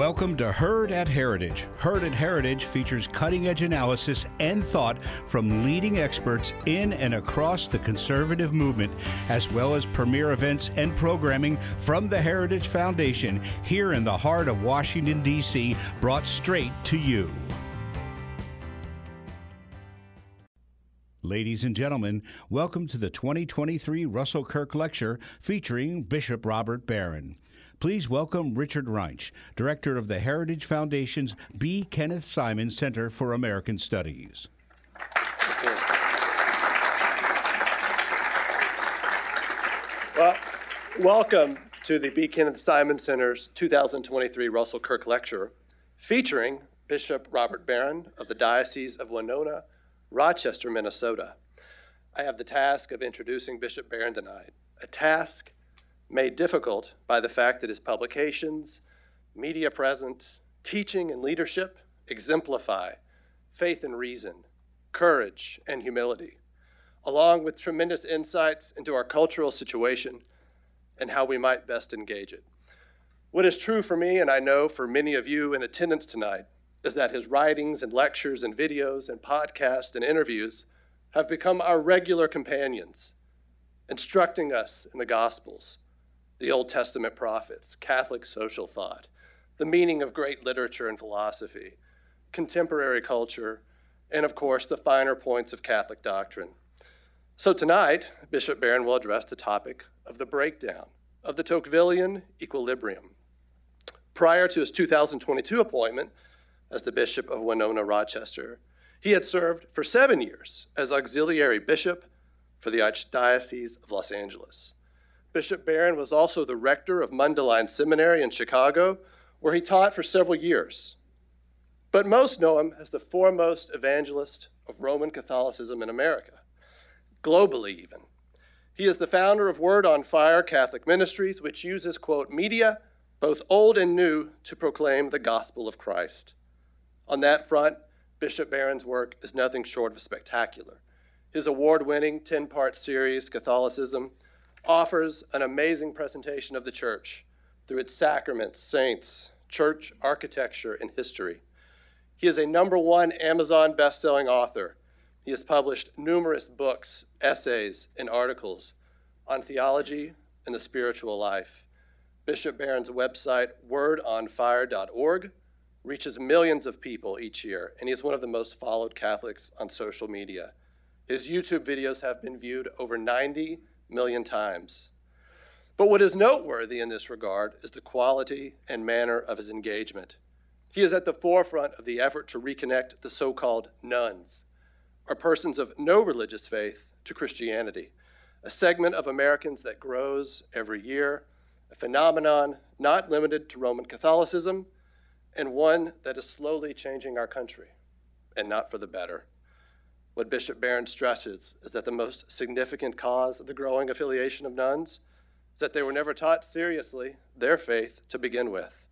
Welcome to Heard at Heritage. Heard at Heritage features cutting edge analysis and thought from leading experts in and across the conservative movement, as well as premier events and programming from the Heritage Foundation here in the heart of Washington, D.C., brought straight to you. Ladies and gentlemen, welcome to the 2023 Russell Kirk Lecture featuring Bishop Robert Barron. Please welcome Richard Reinsch, Director of the Heritage Foundation's B. Kenneth Simon Center for American Studies. Well, welcome to the B. Kenneth Simon Center's 2023 Russell Kirk Lecture, featuring Bishop Robert Barron of the Diocese of Winona, Rochester, Minnesota. I have the task of introducing Bishop Barron tonight, a task made difficult by the fact that his publications, media presence, teaching, and leadership exemplify faith and reason, courage and humility, along with tremendous insights into our cultural situation and how we might best engage it. What is true for me, and I know for many of you in attendance tonight, is that his writings and lectures and videos and podcasts and interviews have become our regular companions, instructing us in the Gospels the Old Testament prophets, Catholic social thought, the meaning of great literature and philosophy, contemporary culture, and of course, the finer points of Catholic doctrine. So tonight, Bishop Barron will address the topic of the breakdown of the Tocquevillian equilibrium. Prior to his 2022 appointment as the Bishop of Winona Rochester, he had served for seven years as auxiliary bishop for the Archdiocese of Los Angeles. Bishop Barron was also the rector of Mundelein Seminary in Chicago, where he taught for several years. But most know him as the foremost evangelist of Roman Catholicism in America, globally even. He is the founder of Word on Fire Catholic Ministries, which uses, quote, media, both old and new, to proclaim the gospel of Christ. On that front, Bishop Barron's work is nothing short of spectacular. His award winning 10 part series, Catholicism, offers an amazing presentation of the church through its sacraments, saints, church architecture, and history. He is a number one Amazon best-selling author. He has published numerous books, essays, and articles on theology and the spiritual life. Bishop Barron's website, wordonfire.org, reaches millions of people each year, and he is one of the most followed Catholics on social media. His YouTube videos have been viewed over 90 million times. But what is noteworthy in this regard is the quality and manner of his engagement. He is at the forefront of the effort to reconnect the so called nones, or persons of no religious faith, to Christianity, a segment of Americans that grows every year, a phenomenon not limited to Roman Catholicism, and one that is slowly changing our country, and not for the better. What Bishop Barron stresses is that the most significant cause of the growing affiliation of nones is that they were never taught seriously their faith to begin with.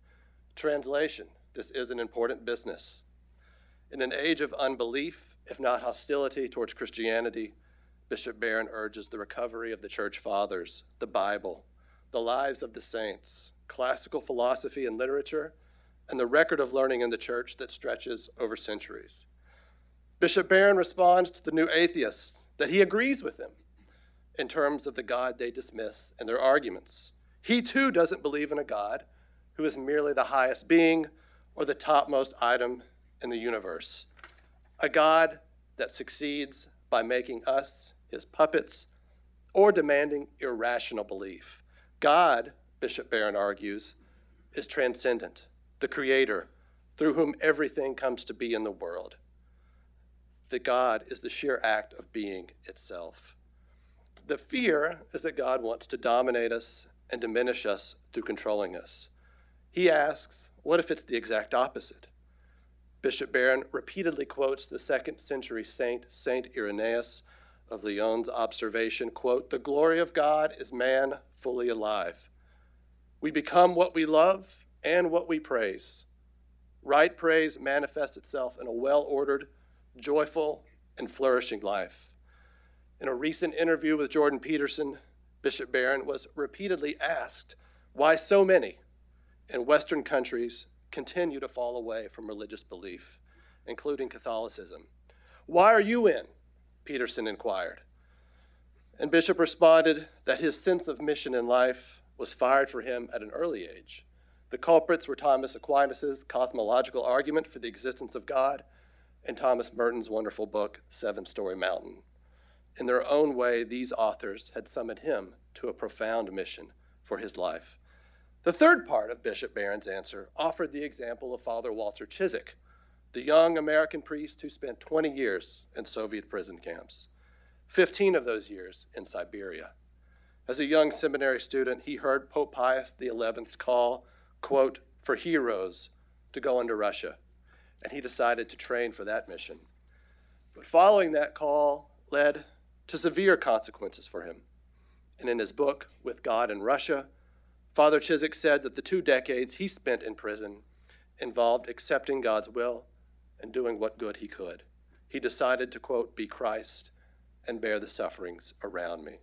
Translation This is an important business. In an age of unbelief, if not hostility towards Christianity, Bishop Barron urges the recovery of the church fathers, the Bible, the lives of the saints, classical philosophy and literature, and the record of learning in the church that stretches over centuries. Bishop Barron responds to the new atheists that he agrees with them in terms of the God they dismiss in their arguments. He too doesn't believe in a God who is merely the highest being or the topmost item in the universe, a God that succeeds by making us his puppets or demanding irrational belief. God, Bishop Barron argues, is transcendent, the creator through whom everything comes to be in the world that God is the sheer act of being itself. The fear is that God wants to dominate us and diminish us through controlling us. He asks, what if it's the exact opposite? Bishop Barron repeatedly quotes the second century saint, Saint Irenaeus of Lyon's observation, quote, the glory of God is man fully alive. We become what we love and what we praise. Right praise manifests itself in a well ordered, joyful, and flourishing life. In a recent interview with Jordan Peterson, Bishop Barron was repeatedly asked why so many in Western countries continue to fall away from religious belief, including Catholicism. Why are you in? Peterson inquired. And Bishop responded that his sense of mission in life was fired for him at an early age. The culprits were Thomas Aquinas' cosmological argument for the existence of God and Thomas Merton's wonderful book, Seven Storey Mountain. In their own way, these authors had summoned him to a profound mission for his life. The third part of Bishop Barron's answer offered the example of Father Walter Ciszek, the young American priest who spent 20 years in Soviet prison camps, 15 of those years in Siberia. As a young seminary student, he heard Pope Pius XI's call, quote, for heroes to go into Russia, and he decided to train for that mission. But following that call led to severe consequences for him. And in his book, With God in Russia, Father Ciszek said that the two decades he spent in prison involved accepting God's will and doing what good he could. He decided to, quote, be Christ and bear the sufferings around me.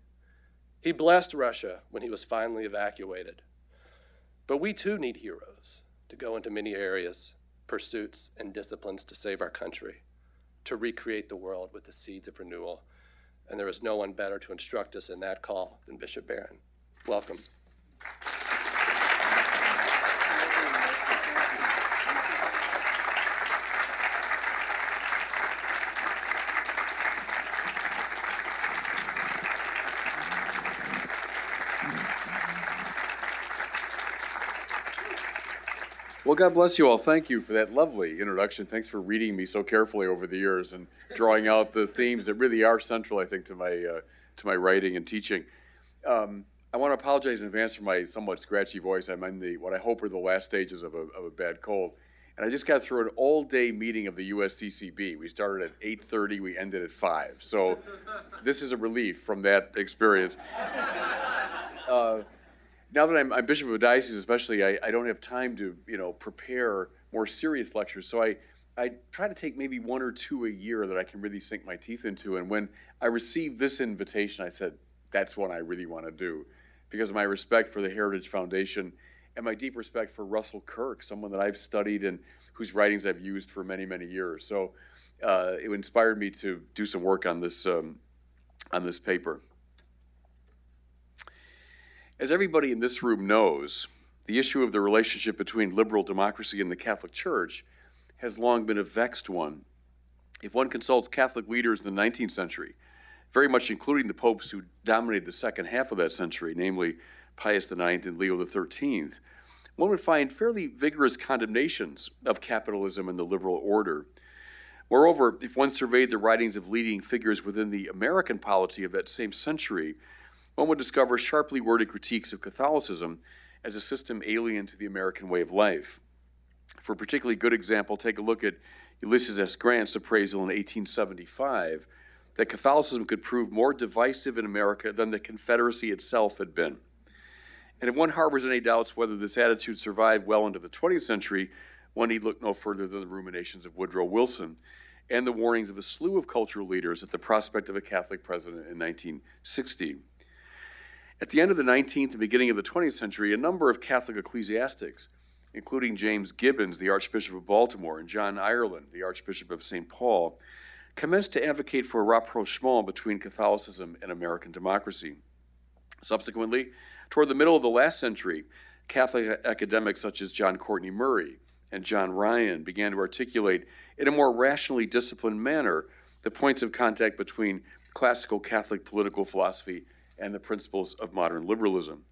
He blessed Russia when he was finally evacuated. But we too need heroes to go into many areas, pursuits, and disciplines to save our country, to recreate the world with the seeds of renewal and there is no one better to instruct us in that call than Bishop Barron. Welcome. God bless you all. Thank you for that lovely introduction. Thanks for reading me so carefully over the years and drawing out the themes that really are central, I think, to my uh, to my writing and teaching. Um, I want to apologize in advance for my somewhat scratchy voice. I'm in the what I hope are the last stages of a, of a bad cold, and I just got through an all-day meeting of the USCCB. We started at 8:30, we ended at five. So this is a relief from that experience. Uh, now that I'm, I'm, bishop of a diocese, especially, I, I, don't have time to you know prepare more serious lectures. So I I try to take maybe one or two a year that I can really sink my teeth into. And when I received this invitation, I said that's what I really want to do, because of my respect for the Heritage Foundation and my deep respect for Russell Kirk, someone that I've studied and whose writings I've used for many many years. So uh, it inspired me to do some work on this um, on this paper. As everybody in this room knows, the issue of the relationship between liberal democracy and the Catholic Church has long been a vexed one. If one consults Catholic leaders in the 19th century, very much including the popes who dominated the second half of that century, namely Pius IX and Leo XIII, one would find fairly vigorous condemnations of capitalism and the liberal order. Moreover, if one surveyed the writings of leading figures within the American polity of that same century, one would discover sharply worded critiques of Catholicism as a system alien to the American way of life. For a particularly good example, take a look at Ulysses S. Grant's appraisal in 1875 that Catholicism could prove more divisive in America than the Confederacy itself had been. And if one harbors any doubts whether this attitude survived well into the 20th century, one need look no further than the ruminations of Woodrow Wilson and the warnings of a slew of cultural leaders at the prospect of a Catholic president in 1960. At the end of the 19th and beginning of the 20th century, a number of Catholic ecclesiastics, including James Gibbons, the Archbishop of Baltimore, and John Ireland, the Archbishop of St. Paul, commenced to advocate for a rapprochement between Catholicism and American democracy. Subsequently, toward the middle of the last century, Catholic academics such as John Courtney Murray and John Ryan began to articulate in a more rationally disciplined manner the points of contact between classical Catholic political philosophy and the principles of modern liberalism.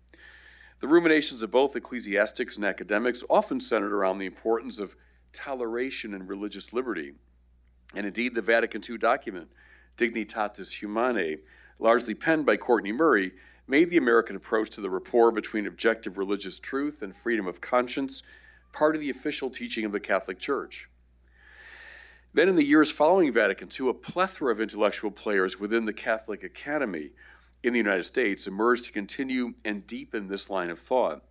The ruminations of both ecclesiastics and academics often centered around the importance of toleration and religious liberty. And indeed, the Vatican II document, Dignitatis Humanae, largely penned by Courtney Murray, made the American approach to the rapport between objective religious truth and freedom of conscience part of the official teaching of the Catholic Church. Then, in the years following Vatican II, a plethora of intellectual players within the Catholic Academy in the United States emerged to continue and deepen this line of thought.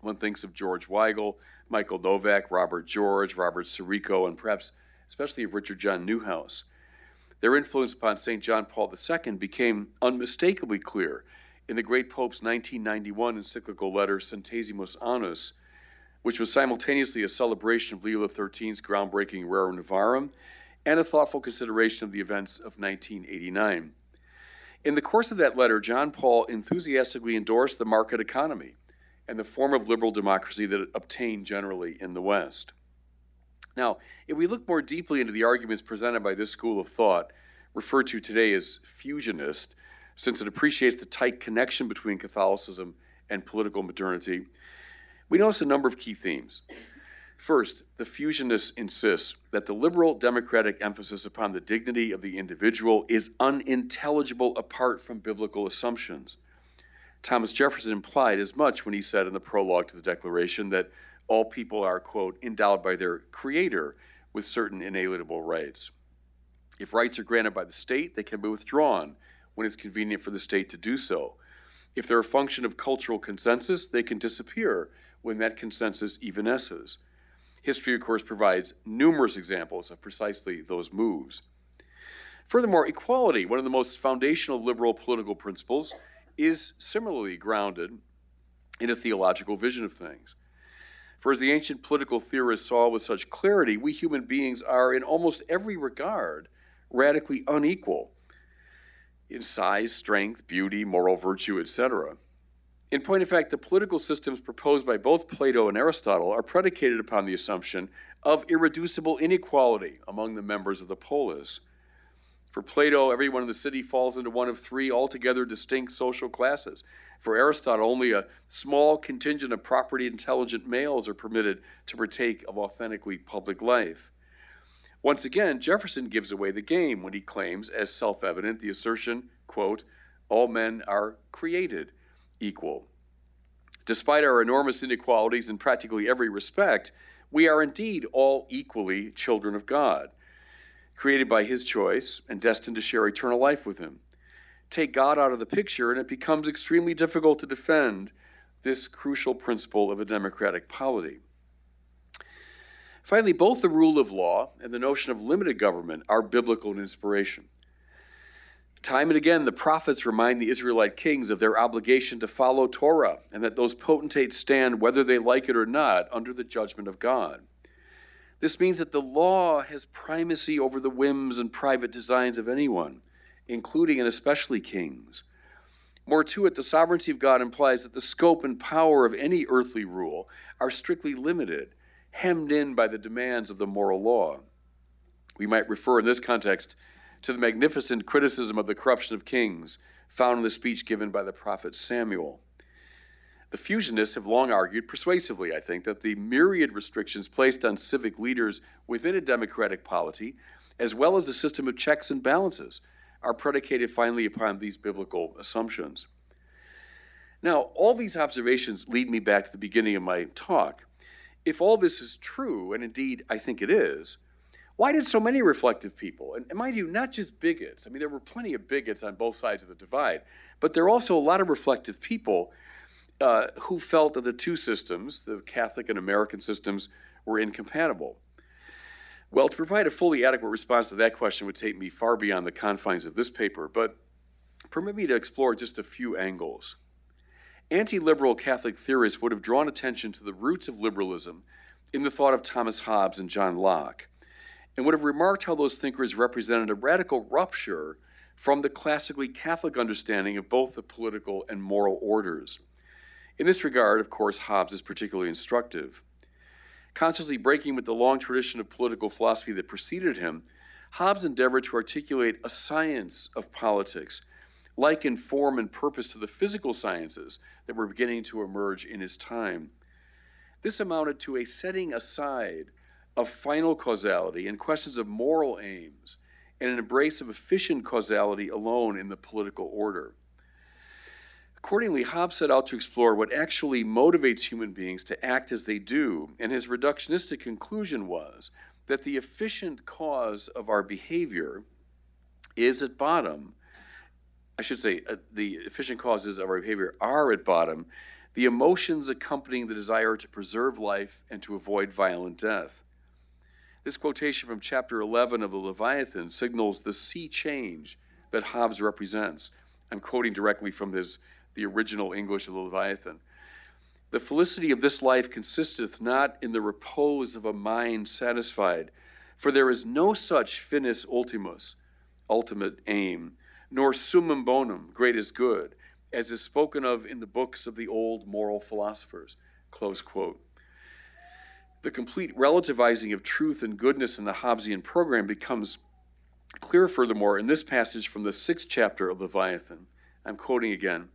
One thinks of George Weigel, Michael Novak, Robert George, Robert Sirico, and perhaps especially of Richard John Neuhaus. Their influence upon St. John Paul II became unmistakably clear in the great Pope's 1991 encyclical letter Centesimus Annus, which was simultaneously a celebration of Leo XIII's groundbreaking Rerum Novarum and a thoughtful consideration of the events of 1989. In the course of that letter, John Paul enthusiastically endorsed the market economy and the form of liberal democracy that obtained generally in the West. Now, if we look more deeply into the arguments presented by this school of thought, referred to today as fusionist, since it appreciates the tight connection between Catholicism and political modernity, we notice a number of key themes. First, the fusionists insist that the liberal democratic emphasis upon the dignity of the individual is unintelligible apart from biblical assumptions. Thomas Jefferson implied as much when he said in the prologue to the Declaration that all people are, quote, endowed by their Creator with certain inalienable rights. If rights are granted by the state, they can be withdrawn when it's convenient for the state to do so. If they're a function of cultural consensus, they can disappear when that consensus evanesces. History, of course, provides numerous examples of precisely those moves. Furthermore, equality, one of the most foundational liberal political principles, is similarly grounded in a theological vision of things. For as the ancient political theorists saw with such clarity, we human beings are, in almost every regard, radically unequal in size, strength, beauty, moral virtue, etc. In point of fact, the political systems proposed by both Plato and Aristotle are predicated upon the assumption of irreducible inequality among the members of the polis. For Plato, everyone in the city falls into one of three altogether distinct social classes. For Aristotle, only a small contingent of property intelligent males are permitted to partake of authentically public life. Once again, Jefferson gives away the game when he claims, as self evident, the assertion, quote, all men are created equal. Despite our enormous inequalities in practically every respect, we are indeed all equally children of God, created by His choice and destined to share eternal life with Him. Take God out of the picture, and it becomes extremely difficult to defend this crucial principle of a democratic polity. Finally, both the rule of law and the notion of limited government are biblical in inspiration. Time and again, the prophets remind the Israelite kings of their obligation to follow Torah and that those potentates stand, whether they like it or not, under the judgment of God. This means that the law has primacy over the whims and private designs of anyone, including and especially kings. More to it, the sovereignty of God implies that the scope and power of any earthly rule are strictly limited hemmed in by the demands of the moral law. We might refer in this context to the magnificent criticism of the corruption of kings found in the speech given by the prophet Samuel. The fusionists have long argued, persuasively, I think, that the myriad restrictions placed on civic leaders within a democratic polity, as well as the system of checks and balances, are predicated finally upon these biblical assumptions. Now, all these observations lead me back to the beginning of my talk if all this is true, and indeed I think it is, why did so many reflective people, and mind you, not just bigots, I mean, there were plenty of bigots on both sides of the divide, but there are also a lot of reflective people uh, who felt that the two systems, the Catholic and American systems, were incompatible. Well, to provide a fully adequate response to that question would take me far beyond the confines of this paper, but permit me to explore just a few angles. Anti liberal Catholic theorists would have drawn attention to the roots of liberalism in the thought of Thomas Hobbes and John Locke, and would have remarked how those thinkers represented a radical rupture from the classically Catholic understanding of both the political and moral orders. In this regard, of course, Hobbes is particularly instructive. Consciously breaking with the long tradition of political philosophy that preceded him, Hobbes endeavored to articulate a science of politics like in form and purpose to the physical sciences that were beginning to emerge in his time. This amounted to a setting aside of final causality and questions of moral aims and an embrace of efficient causality alone in the political order. Accordingly, Hobbes set out to explore what actually motivates human beings to act as they do, and his reductionistic conclusion was that the efficient cause of our behavior is at bottom I should say, uh, the efficient causes of our behavior are at bottom the emotions accompanying the desire to preserve life and to avoid violent death. This quotation from chapter 11 of the Leviathan signals the sea change that Hobbes represents. I'm quoting directly from his, the original English of the Leviathan. The felicity of this life consisteth not in the repose of a mind satisfied, for there is no such finis ultimus, ultimate aim, nor summum bonum, greatest good, as is spoken of in the books of the old moral philosophers. Close quote. The complete relativizing of truth and goodness in the Hobbesian program becomes clear, furthermore, in this passage from the sixth chapter of Leviathan. I'm quoting again.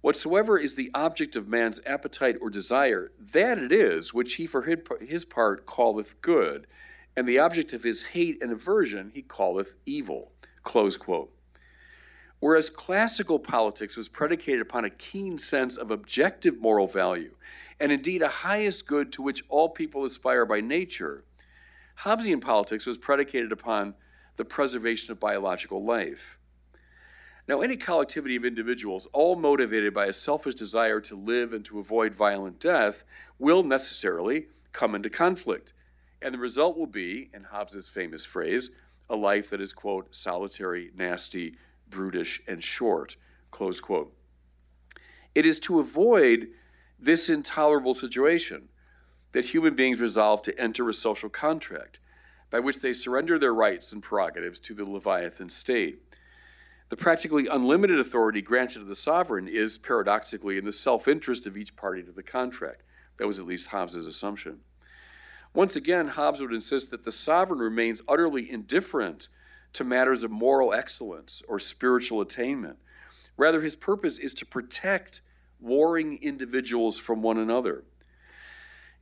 Whatsoever is the object of man's appetite or desire, that it is which he for his part calleth good, and the object of his hate and aversion he calleth evil. Close quote. Whereas classical politics was predicated upon a keen sense of objective moral value, and indeed a highest good to which all people aspire by nature, Hobbesian politics was predicated upon the preservation of biological life. Now, any collectivity of individuals, all motivated by a selfish desire to live and to avoid violent death, will necessarily come into conflict. And the result will be, in Hobbes's famous phrase, a life that is, quote, solitary, nasty, brutish, and short, close quote. It is to avoid this intolerable situation that human beings resolve to enter a social contract by which they surrender their rights and prerogatives to the Leviathan state. The practically unlimited authority granted to the sovereign is, paradoxically, in the self interest of each party to the contract. That was at least Hobbes's assumption. Once again, Hobbes would insist that the sovereign remains utterly indifferent to matters of moral excellence or spiritual attainment. Rather, his purpose is to protect warring individuals from one another.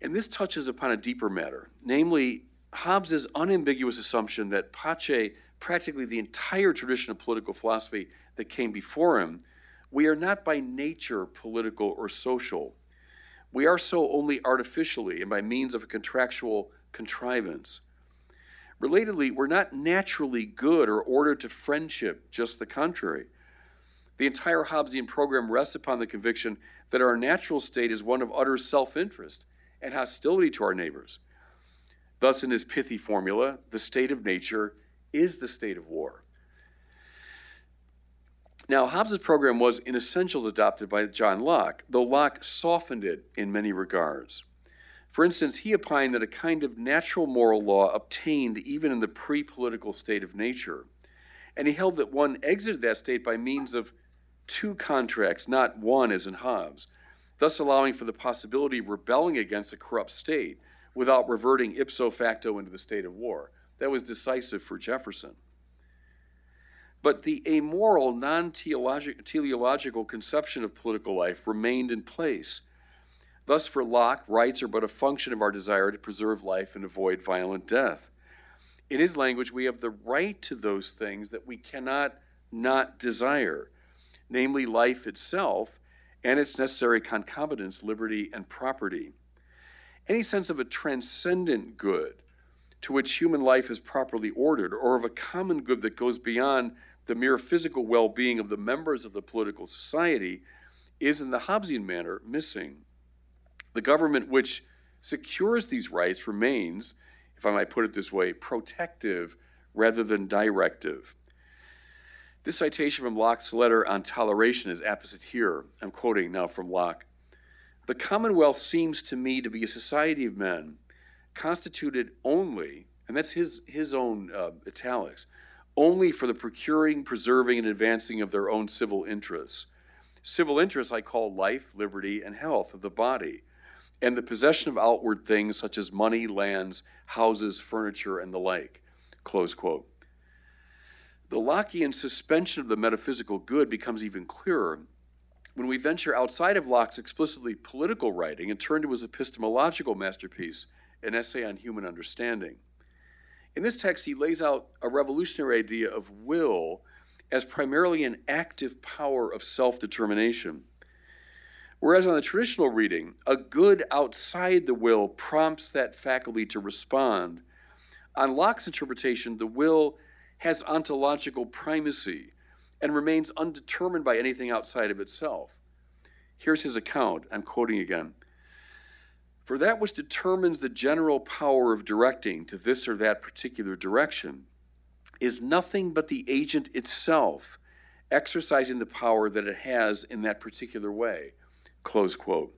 And this touches upon a deeper matter, namely Hobbes's unambiguous assumption that pace practically the entire tradition of political philosophy that came before him, we are not by nature political or social. We are so only artificially and by means of a contractual contrivance. Relatedly, we're not naturally good or ordered to friendship, just the contrary. The entire Hobbesian program rests upon the conviction that our natural state is one of utter self interest and hostility to our neighbors. Thus, in his pithy formula, the state of nature is the state of war. Now, Hobbes' program was in essentials adopted by John Locke, though Locke softened it in many regards. For instance, he opined that a kind of natural moral law obtained even in the pre political state of nature, and he held that one exited that state by means of two contracts, not one as in Hobbes, thus allowing for the possibility of rebelling against a corrupt state without reverting ipso facto into the state of war. That was decisive for Jefferson. But the amoral, non teleological conception of political life remained in place. Thus, for Locke, rights are but a function of our desire to preserve life and avoid violent death. In his language, we have the right to those things that we cannot not desire, namely life itself and its necessary concomitants, liberty and property. Any sense of a transcendent good to which human life is properly ordered, or of a common good that goes beyond the mere physical well being of the members of the political society, is in the Hobbesian manner missing. The government which secures these rights remains, if I might put it this way, protective rather than directive. This citation from Locke's letter on toleration is apposite here. I'm quoting now from Locke. The Commonwealth seems to me to be a society of men constituted only, and that's his, his own uh, italics, only for the procuring, preserving, and advancing of their own civil interests. Civil interests I call life, liberty, and health of the body, and the possession of outward things such as money, lands, houses, furniture, and the like. Close quote. The Lockean suspension of the metaphysical good becomes even clearer when we venture outside of Locke's explicitly political writing and turn to his epistemological masterpiece, an essay on human understanding. In this text, he lays out a revolutionary idea of will as primarily an active power of self determination. Whereas on the traditional reading, a good outside the will prompts that faculty to respond. On Locke's interpretation, the will has ontological primacy and remains undetermined by anything outside of itself. Here's his account. I'm quoting again. For that which determines the general power of directing to this or that particular direction is nothing but the agent itself exercising the power that it has in that particular way. Close quote.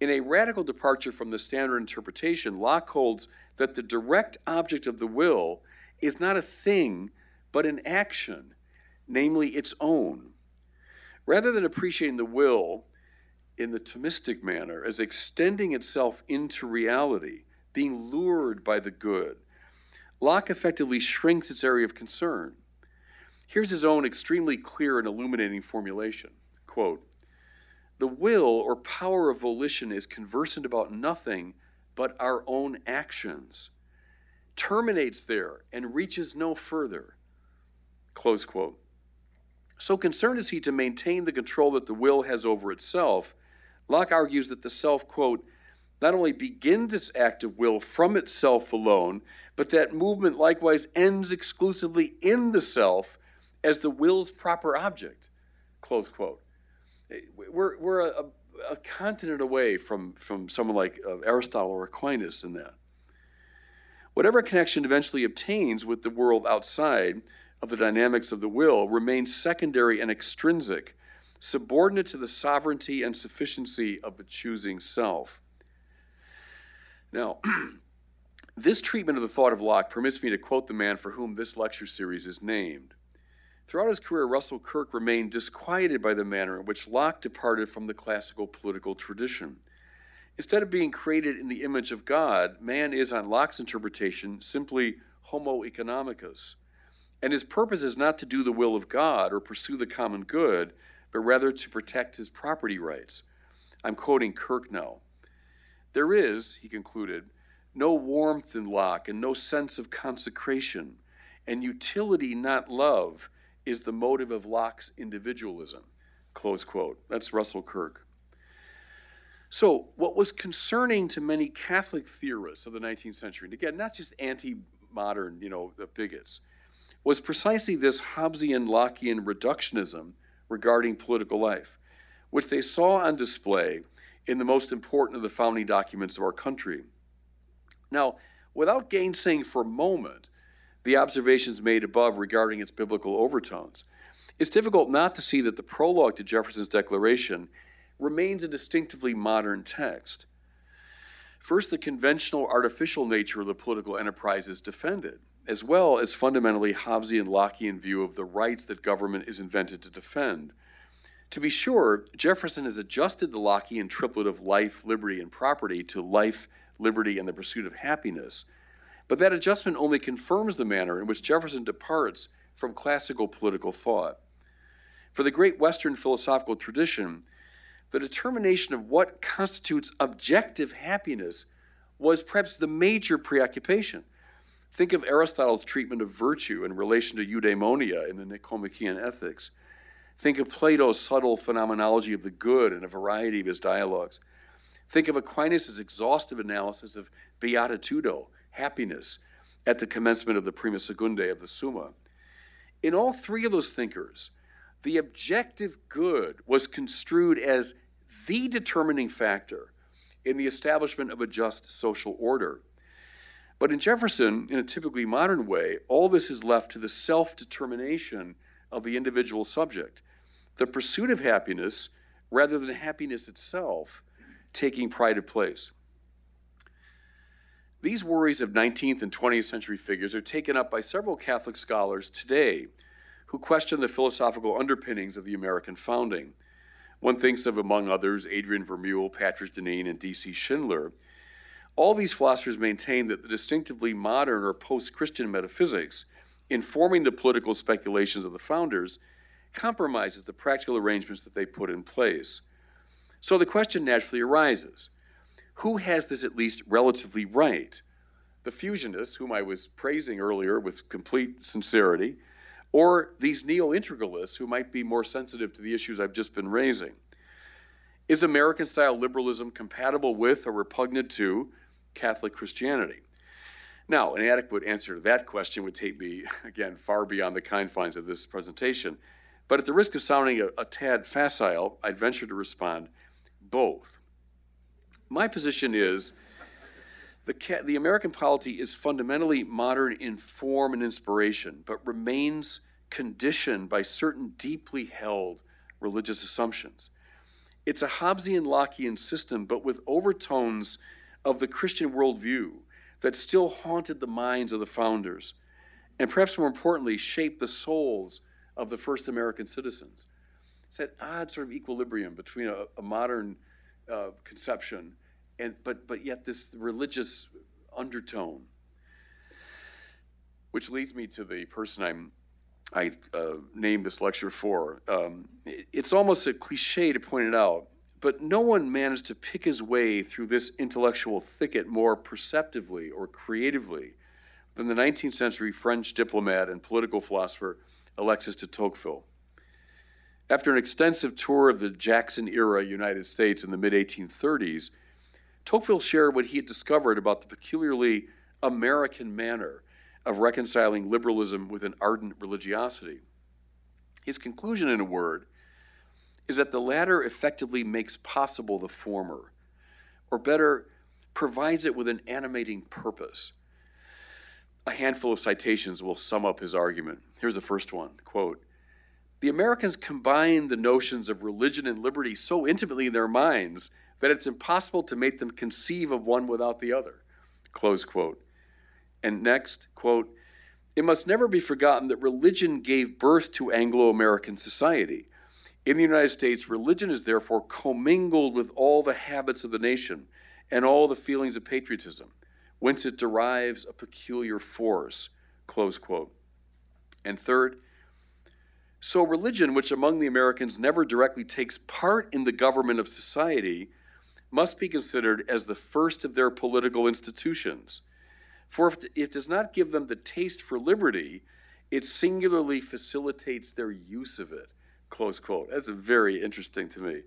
In a radical departure from the standard interpretation, Locke holds that the direct object of the will is not a thing, but an action, namely its own. Rather than appreciating the will in the Thomistic manner as extending itself into reality, being lured by the good, Locke effectively shrinks its area of concern. Here's his own extremely clear and illuminating formulation quote, The will or power of volition is conversant about nothing but our own actions, terminates there and reaches no further. Close quote. So concerned is he to maintain the control that the will has over itself, Locke argues that the self, quote, not only begins its act of will from itself alone, but that movement likewise ends exclusively in the self as the will's proper object, close quote. We're, we're a, a continent away from, from someone like uh, Aristotle or Aquinas in that. Whatever connection eventually obtains with the world outside of the dynamics of the will remains secondary and extrinsic, subordinate to the sovereignty and sufficiency of the choosing self. Now, this treatment of the thought of Locke permits me to quote the man for whom this lecture series is named. Throughout his career, Russell Kirk remained disquieted by the manner in which Locke departed from the classical political tradition. Instead of being created in the image of God, man is, on Locke's interpretation, simply homo economicus. And his purpose is not to do the will of God or pursue the common good, but rather to protect his property rights. I'm quoting Kirk now. There is, he concluded, no warmth in Locke and no sense of consecration, and utility, not love, is the motive of Locke's individualism. Close quote. That's Russell Kirk. So, what was concerning to many Catholic theorists of the 19th century, and again, not just anti modern, you know, bigots, was precisely this Hobbesian Lockean reductionism regarding political life, which they saw on display in the most important of the founding documents of our country. Now, without gainsaying for a moment the observations made above regarding its biblical overtones, it's difficult not to see that the prologue to Jefferson's Declaration remains a distinctively modern text. First, the conventional artificial nature of the political enterprise is defended as well as fundamentally Hobbesian Lockean view of the rights that government is invented to defend. To be sure, Jefferson has adjusted the Lockean triplet of life, liberty, and property to life, liberty, and the pursuit of happiness. But that adjustment only confirms the manner in which Jefferson departs from classical political thought. For the great Western philosophical tradition, the determination of what constitutes objective happiness was perhaps the major preoccupation. Think of Aristotle's treatment of virtue in relation to eudaimonia in the Nicomachean Ethics. Think of Plato's subtle phenomenology of the good in a variety of his dialogues. Think of Aquinas' exhaustive analysis of beatitudo, happiness, at the commencement of the Prima Secundae of the Summa. In all three of those thinkers, the objective good was construed as the determining factor in the establishment of a just social order. But in Jefferson, in a typically modern way, all this is left to the self determination of the individual subject. The pursuit of happiness, rather than happiness itself, taking pride of place. These worries of 19th and 20th century figures are taken up by several Catholic scholars today who question the philosophical underpinnings of the American founding. One thinks of, among others, Adrian Vermeule, Patrick Deneen, and D.C. Schindler all these philosophers maintain that the distinctively modern or post Christian metaphysics, informing the political speculations of the founders, compromises the practical arrangements that they put in place. So the question naturally arises who has this at least relatively right? The fusionists, whom I was praising earlier with complete sincerity, or these neo integralists who might be more sensitive to the issues I've just been raising? Is American style liberalism compatible with or repugnant to Catholic Christianity? Now, an adequate answer to that question would take me, again, far beyond the confines of this presentation. But at the risk of sounding a, a tad facile, I'd venture to respond both. My position is the, the American polity is fundamentally modern in form and inspiration, but remains conditioned by certain deeply held religious assumptions. It's a Hobbesian Lockean system, but with overtones of the Christian worldview that still haunted the minds of the founders, and perhaps more importantly, shaped the souls of the first American citizens. It's that odd sort of equilibrium between a, a modern uh, conception and but but yet this religious undertone. Which leads me to the person I'm I uh, named this lecture for. Um, it, it's almost a cliche to point it out, but no one managed to pick his way through this intellectual thicket more perceptively or creatively than the 19th century French diplomat and political philosopher Alexis de Tocqueville. After an extensive tour of the Jackson era United States in the mid 1830s, Tocqueville shared what he had discovered about the peculiarly American manner of reconciling liberalism with an ardent religiosity. His conclusion, in a word, is that the latter effectively makes possible the former, or better, provides it with an animating purpose. A handful of citations will sum up his argument. Here's the first one quote, The Americans combine the notions of religion and liberty so intimately in their minds that it's impossible to make them conceive of one without the other. Close quote. And next, quote, it must never be forgotten that religion gave birth to Anglo American society. In the United States, religion is therefore commingled with all the habits of the nation and all the feelings of patriotism, whence it derives a peculiar force. Close quote. And third, so religion, which among the Americans never directly takes part in the government of society, must be considered as the first of their political institutions. For if it does not give them the taste for liberty, it singularly facilitates their use of it. Close quote. That's very interesting to me.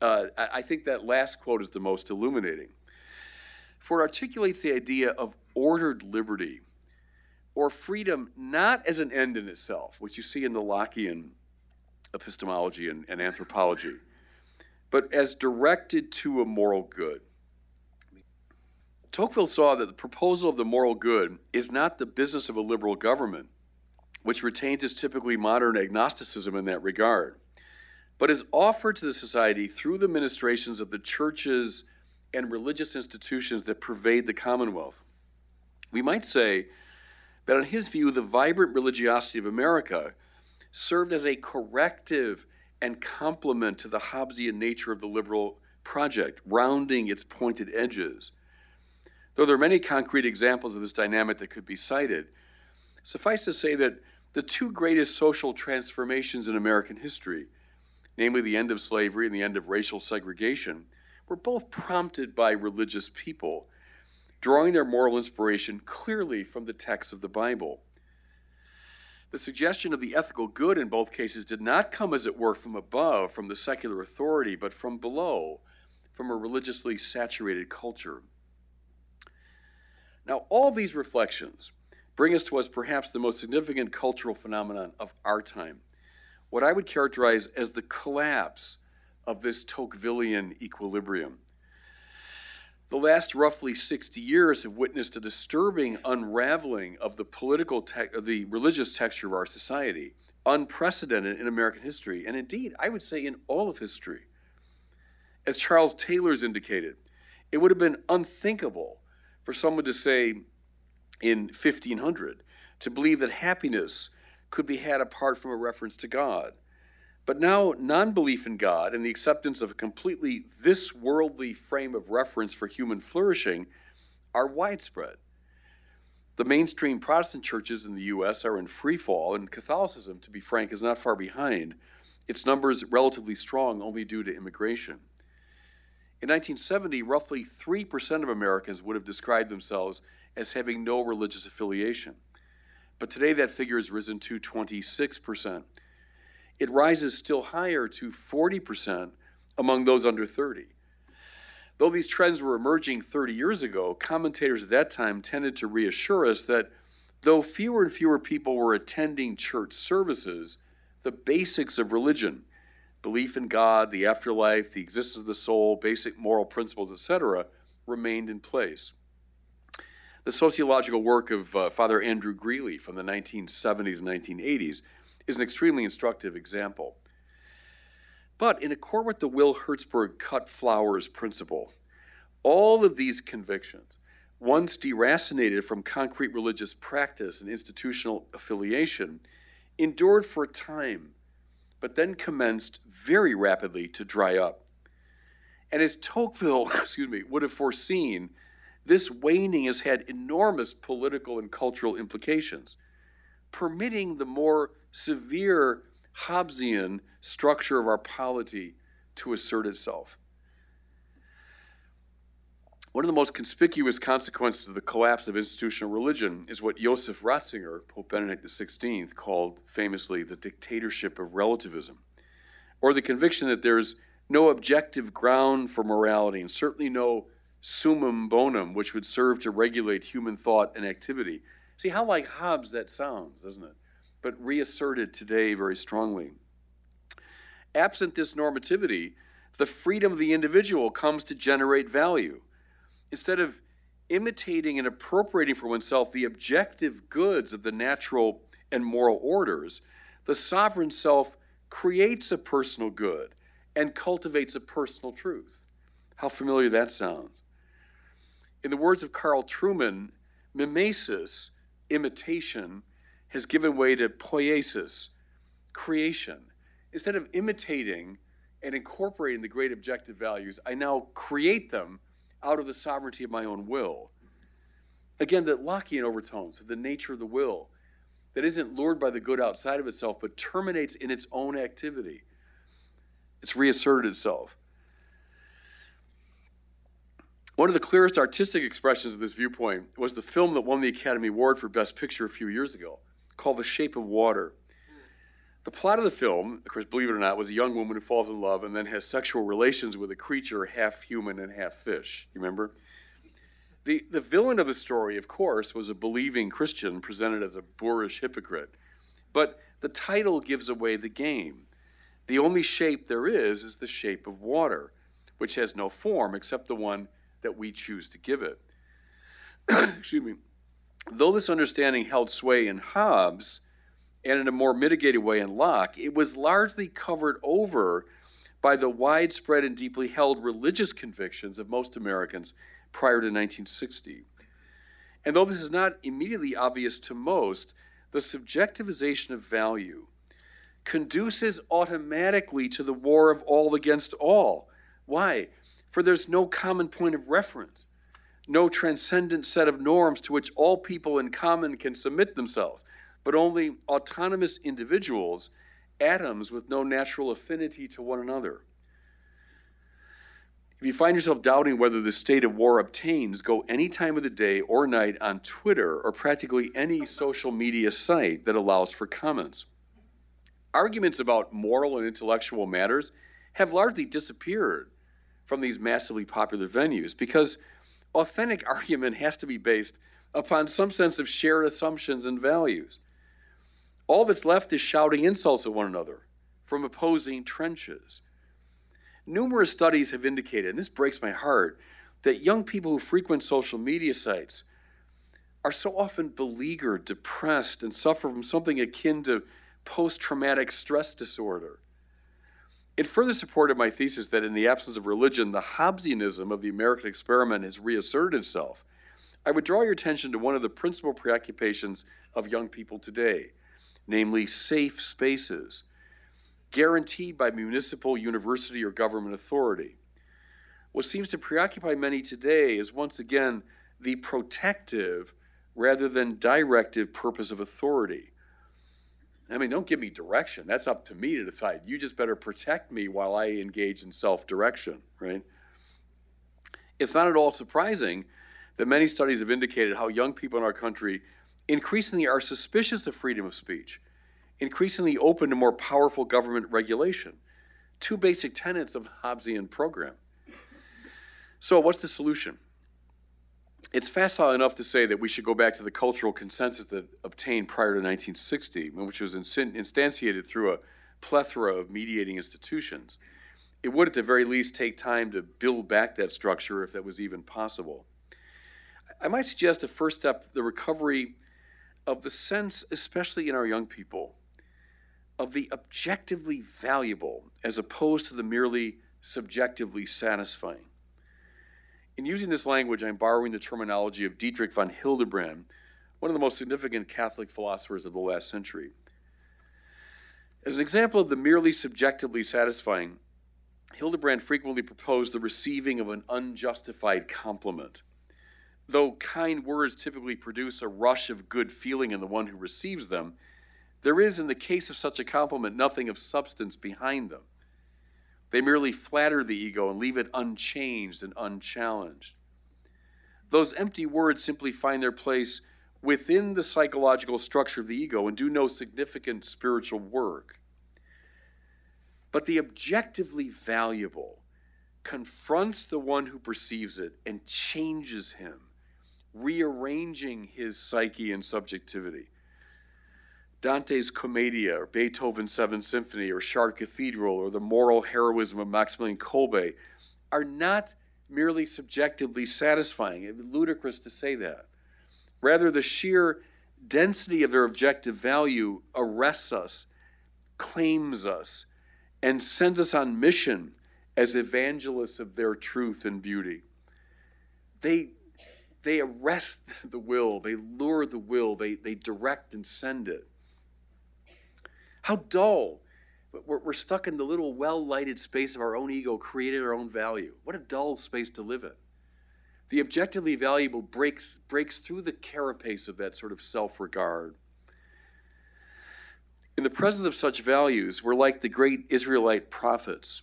Uh, I think that last quote is the most illuminating. For it articulates the idea of ordered liberty or freedom not as an end in itself, which you see in the Lockean epistemology and, and anthropology, but as directed to a moral good. Tocqueville saw that the proposal of the moral good is not the business of a liberal government, which retains its typically modern agnosticism in that regard, but is offered to the society through the ministrations of the churches and religious institutions that pervade the Commonwealth. We might say that, in his view, the vibrant religiosity of America served as a corrective and complement to the Hobbesian nature of the liberal project, rounding its pointed edges. Though there are many concrete examples of this dynamic that could be cited, suffice to say that the two greatest social transformations in American history, namely the end of slavery and the end of racial segregation, were both prompted by religious people, drawing their moral inspiration clearly from the texts of the Bible. The suggestion of the ethical good in both cases did not come, as it were, from above, from the secular authority, but from below, from a religiously saturated culture. Now, all these reflections bring us to us perhaps the most significant cultural phenomenon of our time, what I would characterize as the collapse of this Tocquevillian equilibrium. The last roughly 60 years have witnessed a disturbing unraveling of the political, te- of the religious texture of our society, unprecedented in American history, and indeed, I would say in all of history. As Charles Taylor's indicated, it would have been unthinkable for someone to say in 1500 to believe that happiness could be had apart from a reference to God. But now, non belief in God and the acceptance of a completely this worldly frame of reference for human flourishing are widespread. The mainstream Protestant churches in the U.S. are in free fall, and Catholicism, to be frank, is not far behind. Its numbers relatively strong only due to immigration. In 1970, roughly 3% of Americans would have described themselves as having no religious affiliation. But today that figure has risen to 26% it rises still higher to 40% among those under 30. Though these trends were emerging 30 years ago, commentators at that time tended to reassure us that though fewer and fewer people were attending church services, the basics of religion, belief in God, the afterlife, the existence of the soul, basic moral principles, etc., remained in place. The sociological work of uh, Father Andrew Greeley from the 1970s and 1980s is an extremely instructive example. But in accord with the Will Herberg cut flowers principle, all of these convictions, once deracinated from concrete religious practice and institutional affiliation, endured for a time, but then commenced very rapidly to dry up. And as Tocqueville, excuse me, would have foreseen, this waning has had enormous political and cultural implications, permitting the more severe Hobbesian structure of our polity to assert itself. One of the most conspicuous consequences of the collapse of institutional religion is what Joseph Ratzinger, Pope Benedict XVI, called famously the dictatorship of relativism, or the conviction that there's no objective ground for morality and certainly no summum bonum which would serve to regulate human thought and activity. See how like Hobbes that sounds, doesn't it? But reasserted today very strongly. Absent this normativity, the freedom of the individual comes to generate value instead of imitating and appropriating for oneself the objective goods of the natural and moral orders, the sovereign self creates a personal good and cultivates a personal truth. How familiar that sounds. In the words of Carl Trueman, mimesis, imitation, has given way to poiesis, creation. Instead of imitating and incorporating the great objective values, I now create them out of the sovereignty of my own will. Again, that Lockean overtones of the nature of the will that isn't lured by the good outside of itself, but terminates in its own activity. It's reasserted itself. One of the clearest artistic expressions of this viewpoint was the film that won the Academy Award for Best Picture a few years ago, called The Shape of Water. The plot of the film, of course, believe it or not, was a young woman who falls in love and then has sexual relations with a creature half human and half fish. You remember? The, the villain of the story, of course, was a believing Christian presented as a boorish hypocrite. But the title gives away the game. The only shape there is is the shape of water, which has no form except the one that we choose to give it. Excuse me. Though this understanding held sway in Hobbes, and in a more mitigated way in Locke, it was largely covered over by the widespread and deeply held religious convictions of most Americans prior to 1960. And though this is not immediately obvious to most, the subjectivization of value conduces automatically to the war of all against all. Why? For there's no common point of reference, no transcendent set of norms to which all people in common can submit themselves but only autonomous individuals, atoms with no natural affinity to one another. If you find yourself doubting whether the state of war obtains, go any time of the day or night on Twitter or practically any social media site that allows for comments. Arguments about moral and intellectual matters have largely disappeared from these massively popular venues because authentic argument has to be based upon some sense of shared assumptions and values. All that's left is shouting insults at one another from opposing trenches. Numerous studies have indicated, and this breaks my heart, that young people who frequent social media sites are so often beleaguered, depressed, and suffer from something akin to post traumatic stress disorder. It further supported my thesis that in the absence of religion, the Hobbesianism of the American experiment has reasserted itself. I would draw your attention to one of the principal preoccupations of young people today namely safe spaces, guaranteed by municipal, university, or government authority. What seems to preoccupy many today is once again the protective rather than directive purpose of authority. I mean, don't give me direction. That's up to me to decide. You just better protect me while I engage in self direction, right? It's not at all surprising that many studies have indicated how young people in our country increasingly are suspicious of freedom of speech, increasingly open to more powerful government regulation. Two basic tenets of the Hobbesian program. So, what's the solution? It's facile enough to say that we should go back to the cultural consensus that obtained prior to 1960, which was instantiated through a plethora of mediating institutions. It would, at the very least, take time to build back that structure if that was even possible. I might suggest a first step the recovery of the sense, especially in our young people, of the objectively valuable as opposed to the merely subjectively satisfying. In using this language, I'm borrowing the terminology of Dietrich von Hildebrand, one of the most significant Catholic philosophers of the last century. As an example of the merely subjectively satisfying, Hildebrand frequently proposed the receiving of an unjustified compliment. Though kind words typically produce a rush of good feeling in the one who receives them, there is, in the case of such a compliment, nothing of substance behind them. They merely flatter the ego and leave it unchanged and unchallenged. Those empty words simply find their place within the psychological structure of the ego and do no significant spiritual work. But the objectively valuable confronts the one who perceives it and changes him, rearranging his psyche and subjectivity. Dante's Commedia, or Beethoven's Seventh Symphony, or Chartres Cathedral, or the moral heroism of Maximilian Kolbe are not merely subjectively satisfying. It's ludicrous to say that. Rather, the sheer density of their objective value arrests us, claims us, and sends us on mission as evangelists of their truth and beauty. They, they arrest the will, they lure the will, they, they direct and send it. How dull. We're, we're stuck in the little well lighted space of our own ego, creating our own value. What a dull space to live in. The objectively valuable breaks, breaks through the carapace of that sort of self regard. In the presence of such values, we're like the great Israelite prophets.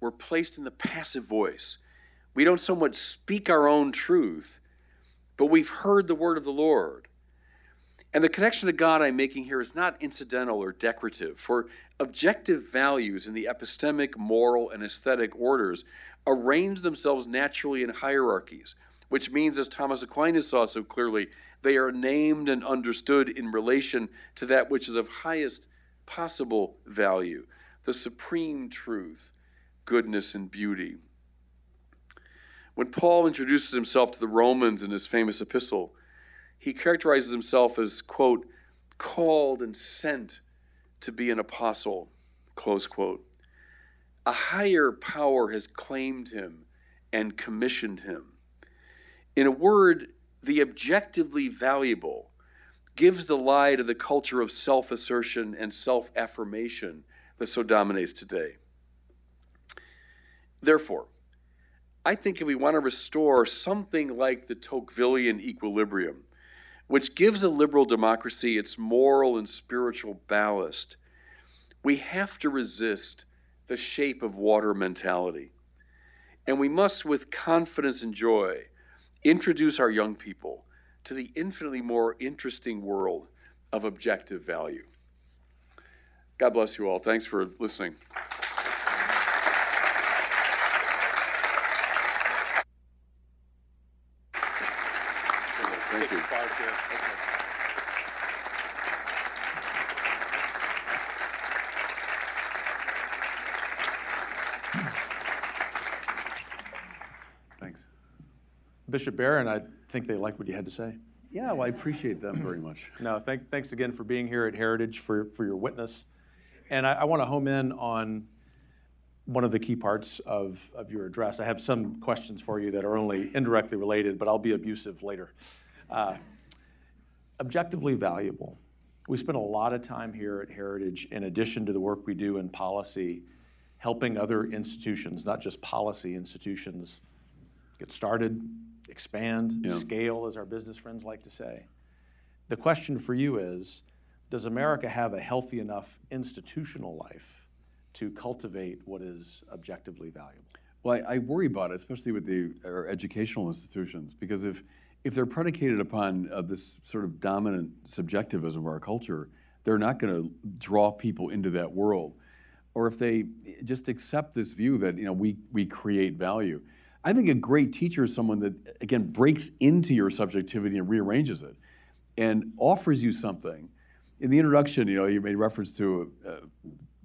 We're placed in the passive voice. We don't so much speak our own truth, but we've heard the word of the Lord. And the connection to God I'm making here is not incidental or decorative, for objective values in the epistemic, moral, and aesthetic orders arrange themselves naturally in hierarchies, which means, as Thomas Aquinas saw so clearly, they are named and understood in relation to that which is of highest possible value, the supreme truth, goodness, and beauty. When Paul introduces himself to the Romans in his famous epistle, he characterizes himself as, quote, called and sent to be an apostle, close quote. A higher power has claimed him and commissioned him. In a word, the objectively valuable gives the lie to the culture of self assertion and self affirmation that so dominates today. Therefore, I think if we want to restore something like the Tocquevillian equilibrium, which gives a liberal democracy its moral and spiritual ballast, we have to resist the shape of water mentality. And we must, with confidence and joy, introduce our young people to the infinitely more interesting world of objective value. God bless you all. Thanks for listening. Thank you. Thanks. Bishop Barron, I think they like what you had to say. Yeah, well, I appreciate them very much. No, thank, thanks again for being here at Heritage for, for your witness. And I, I want to home in on one of the key parts of, of your address. I have some questions for you that are only indirectly related, but I'll be abusive later. Uh, objectively valuable. We spend a lot of time here at Heritage, in addition to the work we do in policy, helping other institutions, not just policy institutions, get started, expand, Yeah. scale, as our business friends like to say. The question for you is Does America have a healthy enough institutional life to cultivate what is objectively valuable? Well, I, I worry about it, especially with the our educational institutions, because if if they're predicated upon uh, this sort of dominant subjectivism of our culture, they're not going to draw people into that world. Or if they just accept this view that you know we we create value, I think a great teacher is someone that again breaks into your subjectivity and rearranges it, and offers you something. In the introduction, you know, you made reference to uh,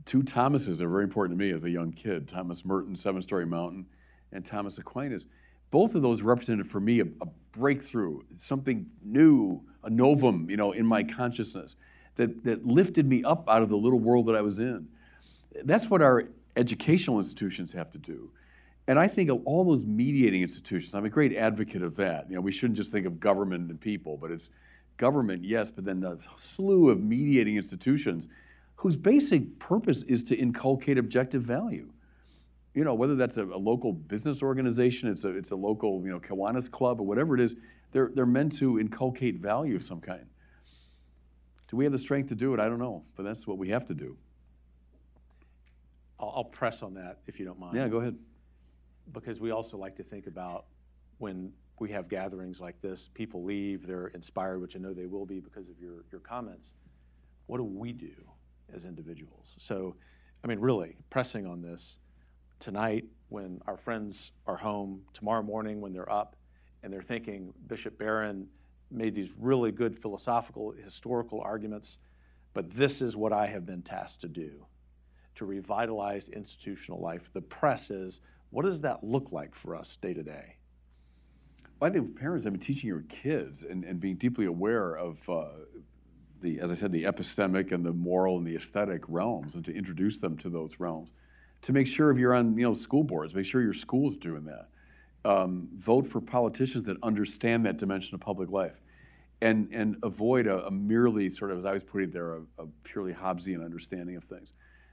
two Thomases that are very important to me as a young kid Thomas Merton, Seven Storey Mountain, and Thomas Aquinas. Both of those represented for me a, a breakthrough, something new, a novum, you know, in my consciousness that, that lifted me up out of the little world that I was in. That's what our educational institutions have to do. And I think of all those mediating institutions, I'm a great advocate of that. You know, we shouldn't just think of government and people, but it's government, yes, but then the slew of mediating institutions whose basic purpose is to inculcate objective value. You know, whether that's a, a local business organization, it's a, it's a local, you know, Kiwanis club or whatever it is, they're, they're meant to inculcate value of some kind. Do we have the strength to do it? I don't know, but that's what we have to do. I'll, I'll press on that if you don't mind. Yeah, go ahead. Because we also like to think about when we have gatherings like this, people leave, they're inspired, which I know they will be because of your, your comments. What do we do as individuals? So, I mean, really, pressing on this tonight when our friends are home, tomorrow morning when they're up and they're thinking Bishop Barron made these really good philosophical, historical arguments, but this is what I have been tasked to do to revitalize institutional life. The press is what does that look like for us day to day? I think parents have been teaching your kids and, and being deeply aware of uh, the, as I said, the epistemic and the moral and the aesthetic realms, and to introduce them to those realms. To make sure if you're on, you know, school boards, make sure your school's doing that. Um, vote for politicians that understand that dimension of public life, and and avoid a, a merely sort of, as I was putting there, a, a purely Hobbesian understanding of things.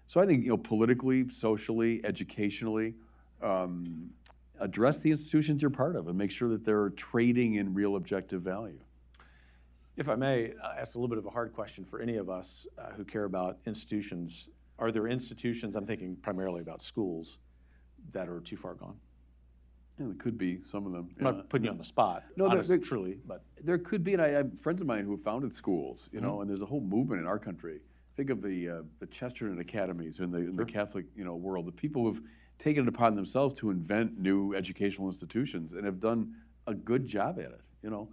So I think you know, politically, socially, educationally. Um, address the institutions you're part of and make sure that they're trading in real objective value. If I may ask a little bit of a hard question for any of us uh, who care about institutions, are there institutions, I'm thinking primarily about schools, that are too far gone? Yeah, there could be some of them. I'm not putting you on the spot. No, honest, there, truly, but there could be, and I, I have friends of mine who have founded schools, you Mm-hmm. know, and there's a whole movement in our country. Think of the uh, the Chesterton academies in the in the Catholic you know world. The people who've taken it upon themselves to invent new educational institutions and have done a good job at it. You know,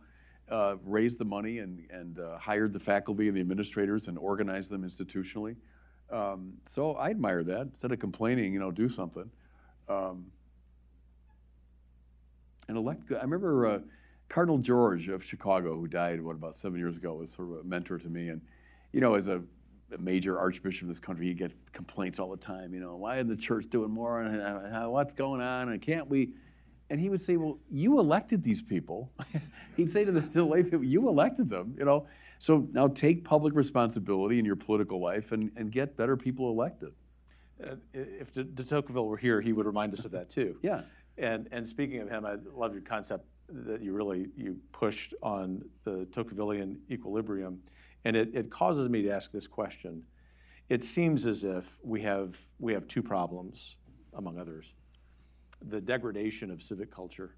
uh, raised the money and and uh, hired the faculty and the administrators and organized them institutionally. Um, so I admire that. Instead of complaining, you know, do something. Um, and elect. I remember uh, Cardinal George of Chicago, who died what about seven years ago, was sort of a mentor to me. And you know, as a, a major archbishop of this country, he get complaints all the time. You know, why is the church doing more? And uh, how, what's going on? And can't we? And he would say, well, you elected these people. He'd say to the, to the lay people, you elected them. You know, so now take public responsibility in your political life and, and get better people elected. uh, if de, de Tocqueville were here, he would remind us of that too. Yeah. And and speaking of him, I love your concept that you really you pushed on the Tocquevillian equilibrium, and it, it causes me to ask this question. It seems as if we have we have two problems, among others, the degradation of civic culture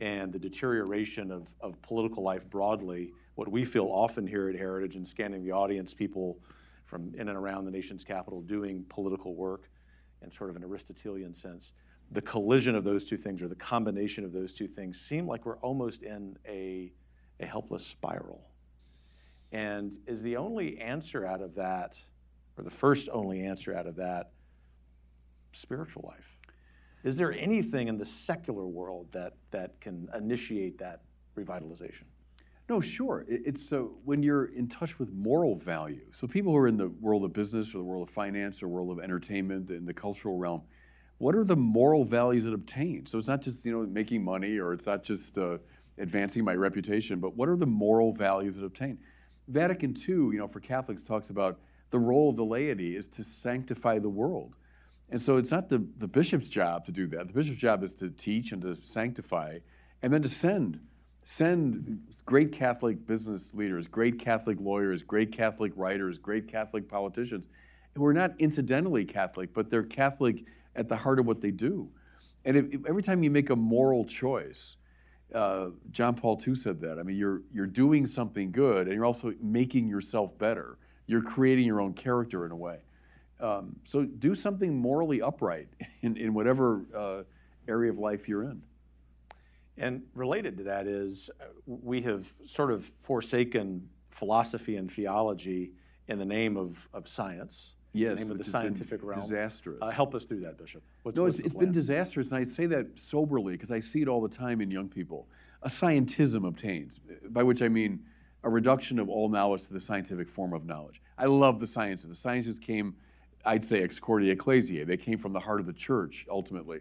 and the deterioration of, of political life broadly. What we feel often here at Heritage and scanning the audience, people from in and around the nation's capital doing political work in sort of an Aristotelian sense the collision of those two things or the combination of those two things seem like we're almost in a, a helpless spiral. And is the only answer out of that, or the first only answer out of that, spiritual life? Is there anything in the secular world that, that can initiate that revitalization? No, sure. It's so when you're in touch with moral value. So people who are in the world of business or the world of finance or world of entertainment in the cultural realm, what are the moral values that obtain? So it's not just you know making money or it's not just uh, advancing my reputation, but what are the moral values that obtain? Vatican II, you know, for Catholics talks about the role of the laity is to sanctify the world. And so it's not the, the bishop's job to do that. The bishop's job is to teach and to sanctify and then to send. Send great Catholic business leaders, great Catholic lawyers, great Catholic writers, great Catholic politicians who are not incidentally Catholic, but they're Catholic at the heart of what they do. And if, if every time you make a moral choice, uh, John Paul II said that. I mean, you're you're doing something good, and you're also making yourself better. You're creating your own character in a way. Um, so do something morally upright in in whatever uh, area of life you're in. And related to that is uh, we have sort of forsaken philosophy and theology in the name of, of science. Yes, the name of the which has been scientific realm. disastrous. Uh, help us through that, Bishop. What's, No, what's it's, it's been disastrous, and I say that soberly because I see it all the time in young people. A scientism obtains, by which I mean a reduction of all knowledge to the scientific form of knowledge. I love the sciences. The sciences came, I'd say, ex corde ecclesiae. They came from the heart of the church, ultimately.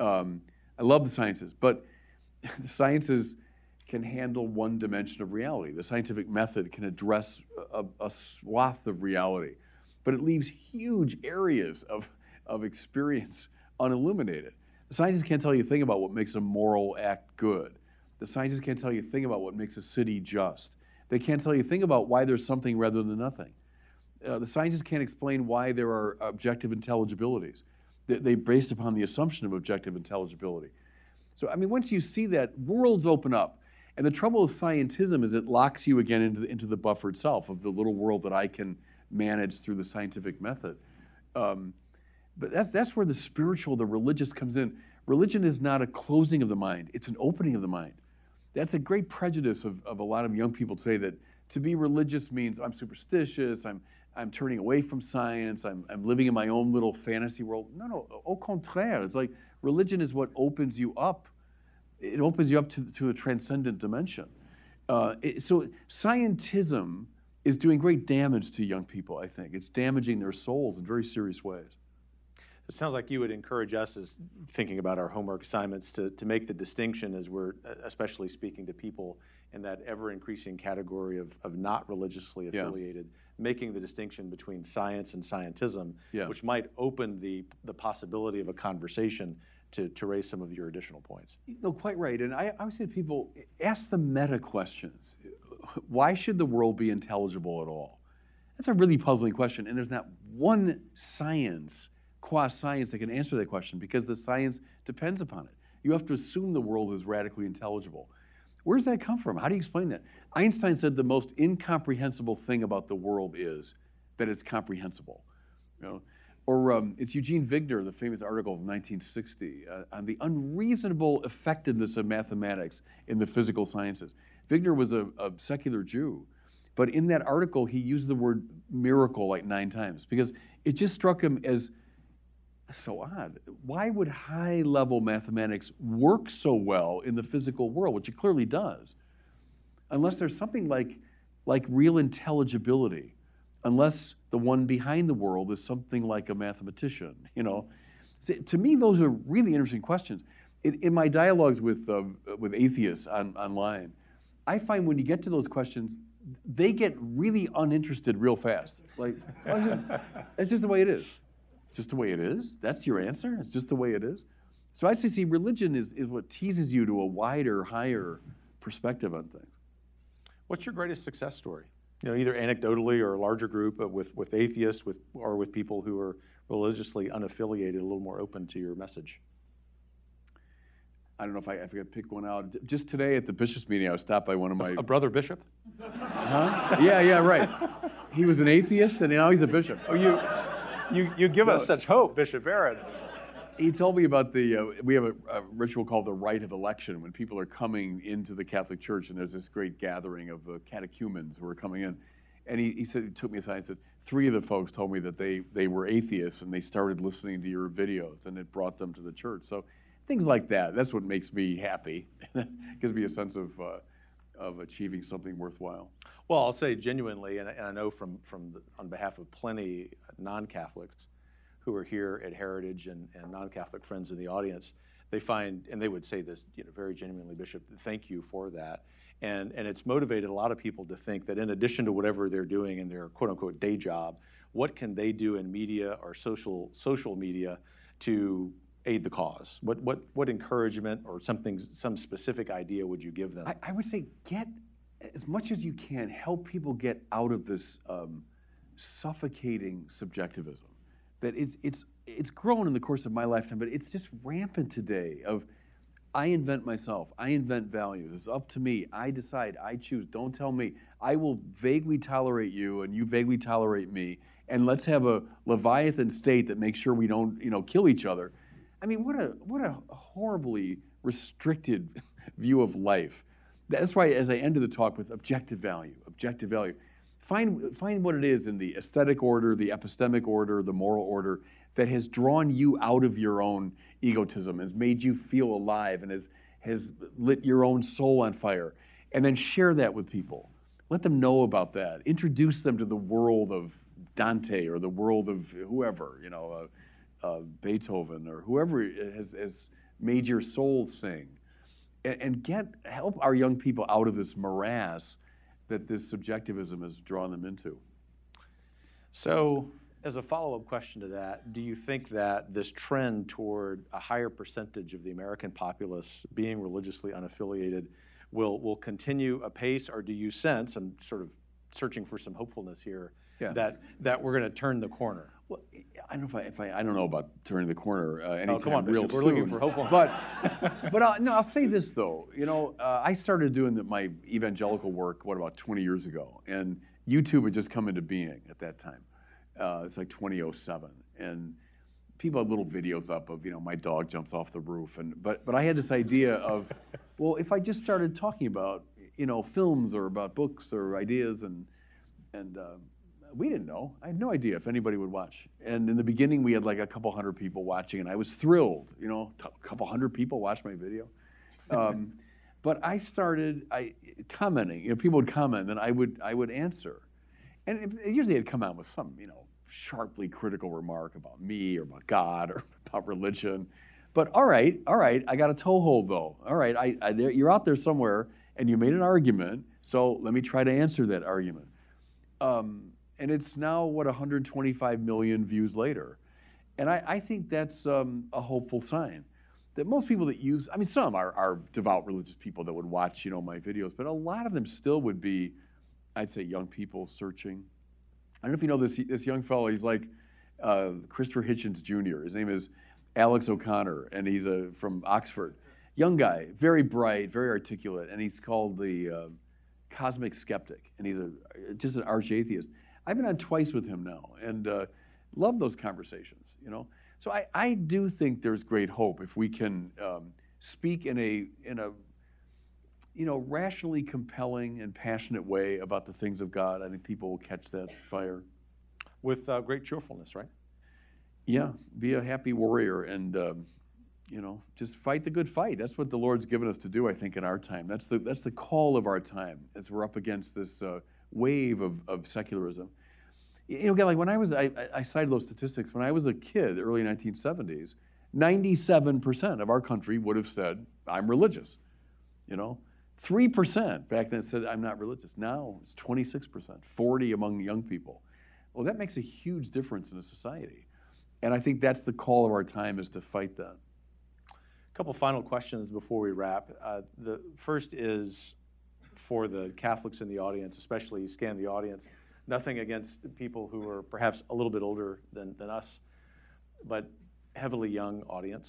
Um, I love the sciences, but the sciences can handle one dimension of reality. The scientific method can address a, a swath of reality, but it leaves huge areas of, of experience unilluminated. The scientists can't tell you a thing about what makes a moral act good. The scientists can't tell you a thing about what makes a city just. They can't tell you a thing about why there's something rather than nothing. Uh, the scientists can't explain why there are objective intelligibilities. They, they based upon the assumption of objective intelligibility. So, I mean, once you see that, worlds open up. And the trouble with scientism is it locks you again into the, into the buffered self of the little world that I can manage through the scientific method. Um, but that's, that's where the spiritual, the religious comes in. Religion is not a closing of the mind, it's an opening of the mind. That's a great prejudice of, of a lot of young people today that to be religious means I'm superstitious, I'm, I'm turning away from science, I'm, I'm living in my own little fantasy world. No, no, au contraire. It's like religion is what opens you up. It opens you up to, to a transcendent dimension. Uh, it, so scientism is doing great damage to young people, I think. It's damaging their souls in very serious ways. It sounds like you would encourage us, as thinking about our homework assignments, to, to make the distinction as we're especially speaking to people in that ever increasing category of, of not religiously affiliated, yeah. making the distinction between science and scientism, yeah. which might open the, the possibility of a conversation to, to raise some of your additional points. No, quite right. And I, I would say to people, ask the meta questions. Why should the world be intelligible at all? That's a really puzzling question. And there's not one science qua science that can answer that question because the science depends upon it. You have to assume the world is radically intelligible. Where does that come from? How do you explain that? Einstein said the most incomprehensible thing about the world is that it's comprehensible. You know? Or um, it's Eugene Wigner, the famous article of 1960 uh, on the unreasonable effectiveness of mathematics in the physical sciences. Wigner was a, a secular Jew, but in that article he used the word miracle like nine times because it just struck him as so odd. Why would high level mathematics work so well in the physical world, which it clearly does, unless there's something like, like real intelligibility, unless the one behind the world is something like a mathematician? You know, to me, those are really interesting questions. In, in my dialogues with, uh, with atheists on, online, I find when you get to those questions, they get really uninterested real fast. Like, oh, it's just the way it is just the way it is. That's your answer. It's just the way it is. So I say, see, religion is, is what teases you to a wider, higher perspective on things. What's your greatest success story? You know, either anecdotally or a larger group, with, with atheists with, or with people who are religiously unaffiliated, a little more open to your message. I don't know if I, if I could pick one out. Just today at the bishops' meeting, I was stopped by one of my. A brother bishop? Huh? Yeah, yeah, right. He was an atheist, and now he's a bishop. Oh, you you, you give us such hope, Bishop Barron. He told me about the, uh, we have a, a, ritual called the rite of election when people are coming into the Catholic Church and there's this great gathering of uh, catechumens who are coming in. And he, he said, he took me aside and said, three of the folks told me that they, they were atheists and they started listening to your videos and it brought them to the church. So things like that, that's what makes me happy. gives me a sense of, uh, of achieving something worthwhile. Well, I'll say genuinely, and, I know from, from the, on behalf of plenty non-Catholics who are here at Heritage and, and non-Catholic friends in the audience, they find, and they would say this you know, very genuinely, Bishop, thank you for that. And, and it's motivated a lot of people to think that in addition to whatever they're doing in their quote unquote day job, what can they do in media or social, social media to aid the cause? What, what, what encouragement or something, some specific idea would you give them? I, I would say get as much as you can, help people get out of this um, suffocating subjectivism. That it's it's it's grown in the course of my lifetime, but it's just rampant today. Of I invent myself. I invent values. It's up to me. I decide. I choose. Don't tell me. I will vaguely tolerate you, and you vaguely tolerate me. And let's have a leviathan state that makes sure we don't, you know, kill each other. I mean, what a what a horribly restricted view of life. That's why, as I ended the talk with objective value, objective value, find, find what it is in the aesthetic order, the epistemic order, the moral order that has drawn you out of your own egotism, has made you feel alive, and has, has lit your own soul on fire. And then share that with people. let them know about that. Introduce them to the world of Dante or the world of whoever, you know, uh, uh, Beethoven or whoever has, has made your soul sing. And, and get help our young people out of this morass that this subjectivism has drawn them into. So, as a follow up question to that, do you think that this trend toward a higher percentage of the American populace being religiously unaffiliated will, will continue apace, or do you sense, I'm sort of searching for some hopefulness here, yeah. that, that we're going to turn the corner? Well, I don't know if I, if I, I don't know about turning the corner uh, anytime oh, come on, real Bishop, soon. We're looking for hopefulness. But, but I'll, no, I'll say this though. You know, uh, I started doing the, my evangelical work what about 20 years ago, and YouTube had just come into being at that time. Uh, it's like 2007, and people had little videos up of you know my dog jumps off the roof, and but but I had this idea of, well, if I just started talking about you know films or about books or ideas and and uh, we didn't know. I had no idea if anybody would watch. And in the beginning, we had like a couple hundred people watching, and I was thrilled. You know, a couple hundred people watched my video. Um, but I started I commenting. You know, people would comment, and I would I would answer. And it, usually, it'd come out with some you know sharply critical remark about me or about God or about religion. But all right, all right, I got a toehold though. All right, I, I, you're out there somewhere, and you made an argument. So let me try to answer that argument. Um, and it's now what 125 million views later, and I, I think that's um, a hopeful sign that most people that use, I mean, some are, are devout religious people that would watch, you know, my videos, but a lot of them still would be, I'd say, young people searching. I don't know if you know this this young fellow. He's like uh, Christopher Hitchens Jr. His name is Alex O'Connor, and he's a, from Oxford. Young guy, very bright, very articulate, and he's called the uh, cosmic skeptic, and he's a just an arch atheist. I've been on twice with him now, and uh, love those conversations. You know, so I, I do think there's great hope if we can um, speak in a in a you know rationally compelling and passionate way about the things of God. I think people will catch that fire with uh, great cheerfulness, right? Yeah, be a happy warrior and. Um, you know, just fight the good fight. That's what the Lord's given us to do, I think, in our time. That's the that's the call of our time as we're up against this uh, wave of, of secularism. You know, again, like when I was, I, I cited those statistics. When I was a kid, early 1970s, 97% of our country would have said, I'm religious. You know, 3% back then said, I'm not religious. Now it's 26%, 40 among young people. Well, that makes a huge difference in a society. And I think that's the call of our time is to fight that. A couple final questions before we wrap. Uh, the first is for the Catholics in the audience, especially scan the audience. Nothing against people who are perhaps a little bit older than, than us, but heavily young audience,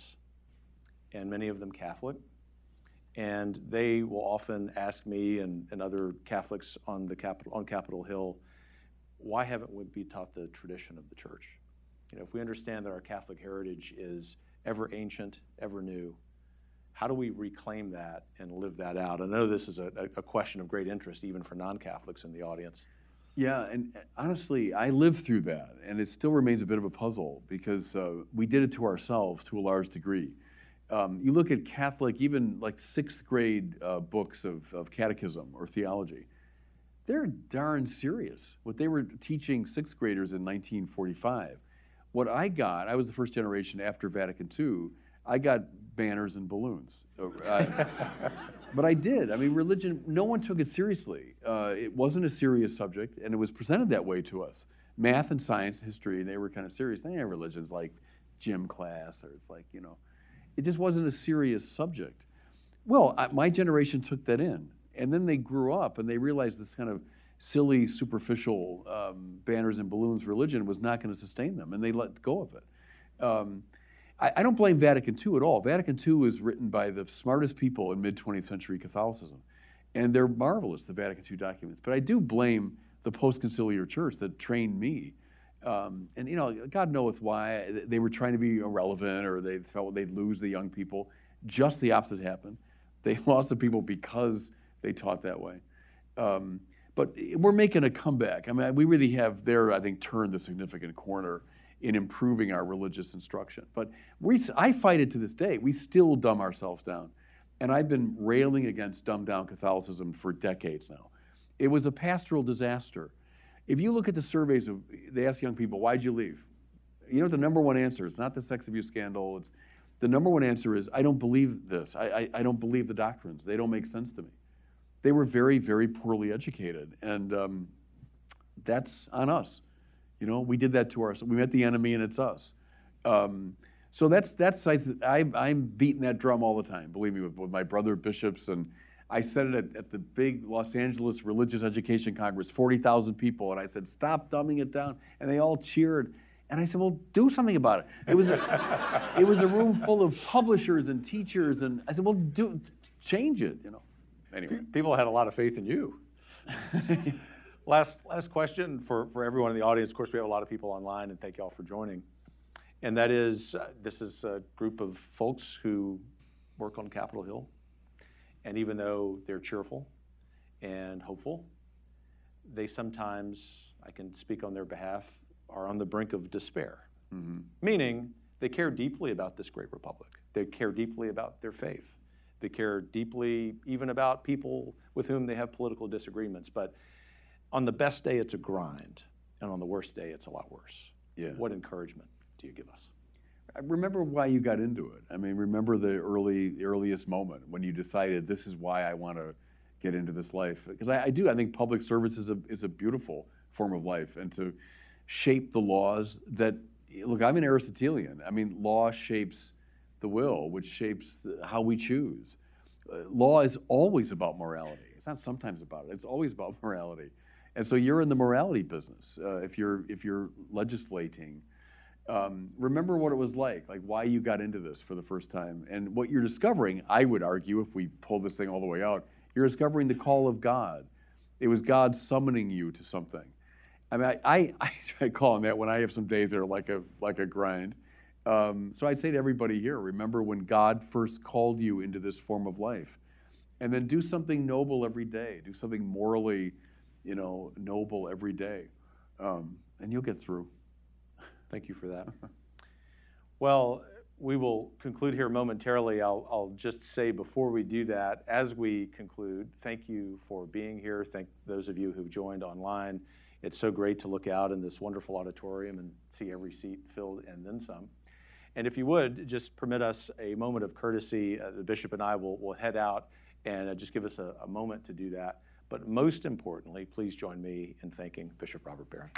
and many of them Catholic. And they will often ask me and, and other Catholics on the Capitol on Capitol Hill, why haven't we been taught the tradition of the church? You know, if we understand that our Catholic heritage is ever ancient, ever new, how do we reclaim that and live that out? I know this is a, a question of great interest even for non-Catholics in the audience. Yeah, and honestly, I lived through that, and it still remains a bit of a puzzle because uh, we did it to ourselves to a large degree. Um, you look at Catholic, even like sixth grade uh, books of, of catechism or theology, they're darn serious. What they were teaching sixth graders in 1945. What I got, I was the first generation after Vatican II, I got banners and balloons. Uh, but I did. I mean, religion, no one took it seriously. Uh, it wasn't a serious subject, and it was presented that way to us. Math and science, history, they were kind of serious. They had religions like gym class, or it's like, you know, it just wasn't a serious subject. Well, I, my generation took that in, and then they grew up and they realized this kind of silly, superficial um, banners and balloons religion was not going to sustain them, and they let go of it. Um, I, I don't blame Vatican II at all. Vatican II was written by the smartest people in mid 20th century Catholicism, and they're marvelous, the Vatican II documents. But I do blame the post conciliar church that trained me. Um, and you know, God knoweth why they were trying to be irrelevant, or they felt they'd lose the young people. Just the opposite happened. They lost the people because they taught that way. Um, but we're making a comeback. I mean, we really have there, I think, turned the significant corner in improving our religious instruction. But we, I fight it to this day. We still dumb ourselves down. And I've been railing against dumbed down Catholicism for decades now. It was a pastoral disaster. If you look at the surveys of, they ask young people, why'd you leave? You know the number one answer? It's not the sex abuse scandal. It's the number one answer is I don't believe this. I, I, I don't believe the doctrines. They don't make sense to me. They were very, very poorly educated, and um, that's on us. You know, we did that to ourselves. We met the enemy, and it's us. Um, so that's that's I, I am beating that drum all the time. Believe me, with, with my brother bishops, and I said it at, at the big Los Angeles Religious Education Congress, forty thousand people, and I said, "Stop dumbing it down," and they all cheered. And I said, "Well, do something about it." It was a, it was a room full of publishers and teachers, and I said, "Well, do change it," you know. Anyway, people had a lot of faith in you. last last question for for everyone in the audience. Of course, we have a lot of people online, and thank you all for joining. And that is, uh, this is a group of folks who work on Capitol Hill, and even though they're cheerful and hopeful, they sometimes, I can speak on their behalf, are on the brink of despair. Mm-hmm. Meaning, they care deeply about this great republic. They care deeply about their faith. They care deeply even about people with whom they have political disagreements. But on the best day, it's a grind. And on the worst day, it's a lot worse. Yeah. What encouragement do you give us? I remember why you got into it. I mean, remember the early, the earliest moment when you decided this is why I want to get into this life. Because I, I, do. I think public service is a is a beautiful form of life, and to shape the laws that look. I'm an Aristotelian. I mean, law shapes the will, which shapes the, how we choose. Uh, law is always about morality. It's not sometimes about it. It's always about morality. And so you're in the morality business uh, if you're if you're legislating. Um, remember what it was like, like why you got into this for the first time, and what you're discovering. I would argue, if we pull this thing all the way out, you're discovering the call of God. It was God summoning you to something. I mean, I, I, I try calling that when I have some days that are like a like a grind. Um, so I'd say to everybody here, remember when God first called you into this form of life, and then do something noble every day. Do something morally, you know, noble every day, um, and you'll get through. Thank you for that. well, we will conclude here momentarily. I'll, I'll, just say before we do that, as we conclude, thank you for being here. Thank those of you who've joined online. It's so great to look out in this wonderful auditorium and see every seat filled and then some. And if you would, just permit us a moment of courtesy. Uh, the bishop and I will, will head out and uh, just give us a, a moment to do that. But most importantly, please join me in thanking Bishop Robert Barron.